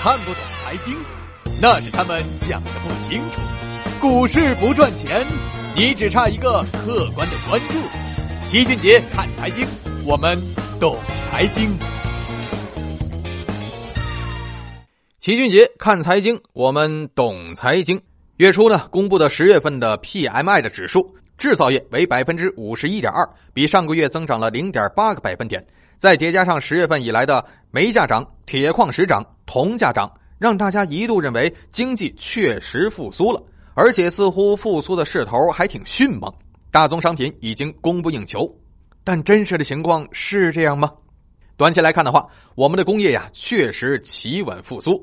看不懂财经，那是他们讲的不清楚。股市不赚钱，你只差一个客观的关注。齐俊杰看财经，我们懂财经。齐俊杰看财经，我们懂财经。月初呢，公布的十月份的 PMI 的指数，制造业为百分之五十一点二，比上个月增长了零点八个百分点。再叠加上十月份以来的煤价涨、铁矿石涨、铜价涨，让大家一度认为经济确实复苏了，而且似乎复苏的势头还挺迅猛。大宗商品已经供不应求，但真实的情况是这样吗？短期来看的话，我们的工业呀确实企稳复苏。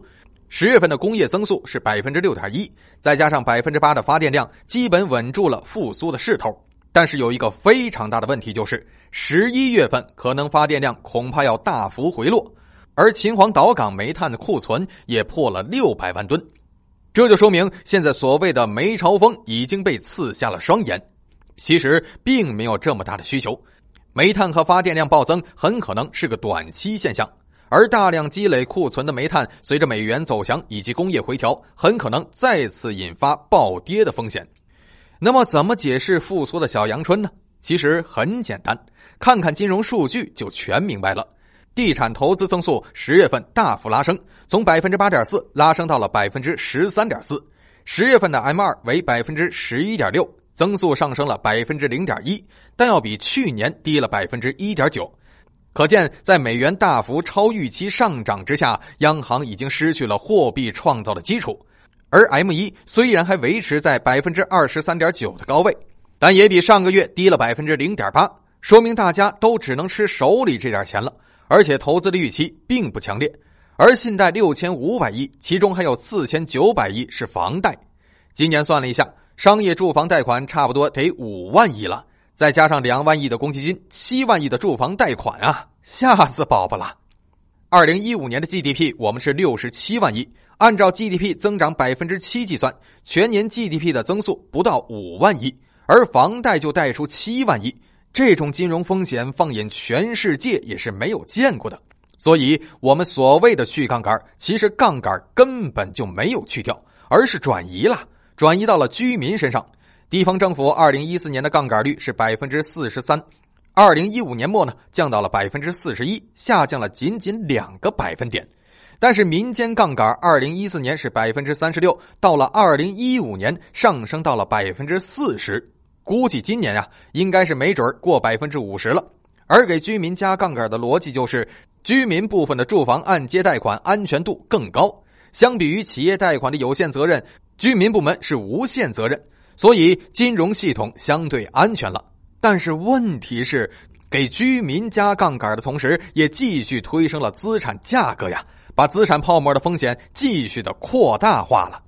十月份的工业增速是百分之六点一，再加上百分之八的发电量，基本稳住了复苏的势头。但是有一个非常大的问题，就是十一月份可能发电量恐怕要大幅回落，而秦皇岛港煤炭的库存也破了六百万吨，这就说明现在所谓的煤潮风已经被刺瞎了双眼。其实并没有这么大的需求，煤炭和发电量暴增很可能是个短期现象。而大量积累库存的煤炭，随着美元走强以及工业回调，很可能再次引发暴跌的风险。那么，怎么解释复苏的小阳春呢？其实很简单，看看金融数据就全明白了。地产投资增速十月份大幅拉升，从百分之八点四拉升到了百分之十三点四。十月份的 M 二为百分之十一点六，增速上升了百分之零点一，但要比去年低了百分之一点九。可见，在美元大幅超预期上涨之下，央行已经失去了货币创造的基础。而 M 一虽然还维持在百分之二十三点九的高位，但也比上个月低了百分之零点八，说明大家都只能吃手里这点钱了。而且投资的预期并不强烈。而信贷六千五百亿，其中还有四千九百亿是房贷。今年算了一下，商业住房贷款差不多得五万亿了。再加上两万亿的公积金，七万亿的住房贷款啊，吓死宝宝了！二零一五年的 GDP 我们是六十七万亿，按照 GDP 增长百分之七计算，全年 GDP 的增速不到五万亿，而房贷就贷出七万亿，这种金融风险放眼全世界也是没有见过的。所以，我们所谓的去杠杆，其实杠杆根本就没有去掉，而是转移了，转移到了居民身上。地方政府二零一四年的杠杆率是百分之四十三，二零一五年末呢降到了百分之四十一，下降了仅仅两个百分点。但是民间杠杆二零一四年是百分之三十六，到了二零一五年上升到了百分之四十，估计今年啊应该是没准儿过百分之五十了。而给居民加杠杆的逻辑就是，居民部分的住房按揭贷款安全度更高，相比于企业贷款的有限责任，居民部门是无限责任。所以金融系统相对安全了，但是问题是，给居民加杠杆的同时，也继续推升了资产价格呀，把资产泡沫的风险继续的扩大化了。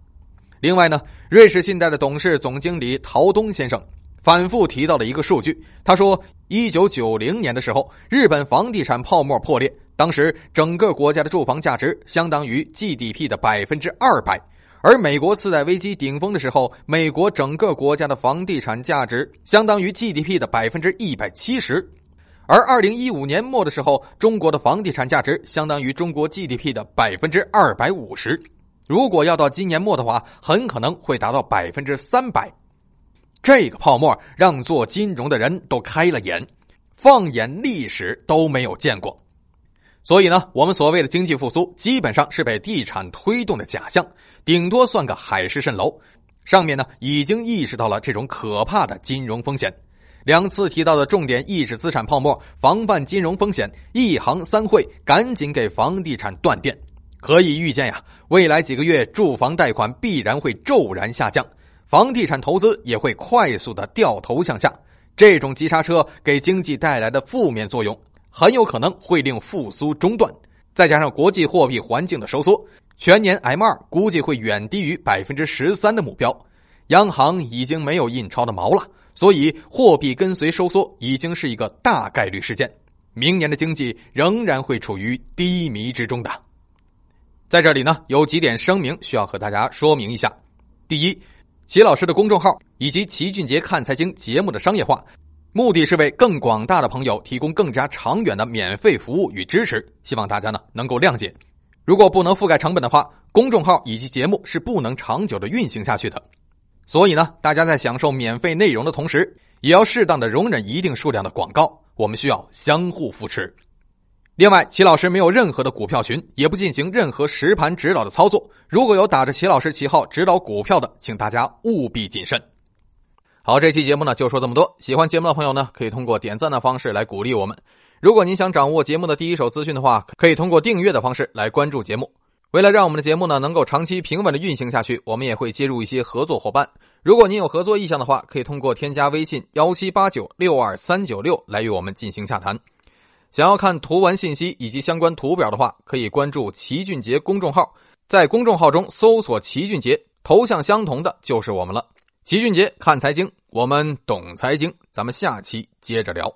另外呢，瑞士信贷的董事总经理陶东先生反复提到了一个数据，他说，一九九零年的时候，日本房地产泡沫破裂，当时整个国家的住房价值相当于 GDP 的百分之二百。而美国次贷危机顶峰的时候，美国整个国家的房地产价值相当于 GDP 的百分之一百七十，而二零一五年末的时候，中国的房地产价值相当于中国 GDP 的百分之二百五十。如果要到今年末的话，很可能会达到百分之三百。这个泡沫让做金融的人都开了眼，放眼历史都没有见过。所以呢，我们所谓的经济复苏，基本上是被地产推动的假象。顶多算个海市蜃楼，上面呢已经意识到了这种可怕的金融风险。两次提到的重点抑制资产泡沫、防范金融风险，一行三会赶紧给房地产断电。可以预见呀，未来几个月住房贷款必然会骤然下降，房地产投资也会快速的掉头向下。这种急刹车给经济带来的负面作用，很有可能会令复苏中断。再加上国际货币环境的收缩。全年 M 二估计会远低于百分之十三的目标，央行已经没有印钞的毛了，所以货币跟随收缩已经是一个大概率事件。明年的经济仍然会处于低迷之中的。在这里呢，有几点声明需要和大家说明一下：第一，齐老师的公众号以及齐俊杰看财经节目的商业化，目的是为更广大的朋友提供更加长远的免费服务与支持，希望大家呢能够谅解。如果不能覆盖成本的话，公众号以及节目是不能长久的运行下去的。所以呢，大家在享受免费内容的同时，也要适当的容忍一定数量的广告。我们需要相互扶持。另外，齐老师没有任何的股票群，也不进行任何实盘指导的操作。如果有打着齐老师旗号指导股票的，请大家务必谨慎。好，这期节目呢就说这么多。喜欢节目的朋友呢，可以通过点赞的方式来鼓励我们。如果您想掌握节目的第一手资讯的话，可以通过订阅的方式来关注节目。为了让我们的节目呢能够长期平稳的运行下去，我们也会接入一些合作伙伴。如果您有合作意向的话，可以通过添加微信幺七八九六二三九六来与我们进行洽谈。想要看图文信息以及相关图表的话，可以关注齐俊杰公众号，在公众号中搜索“齐俊杰”，头像相同的就是我们了。齐俊杰看财经，我们懂财经，咱们下期接着聊。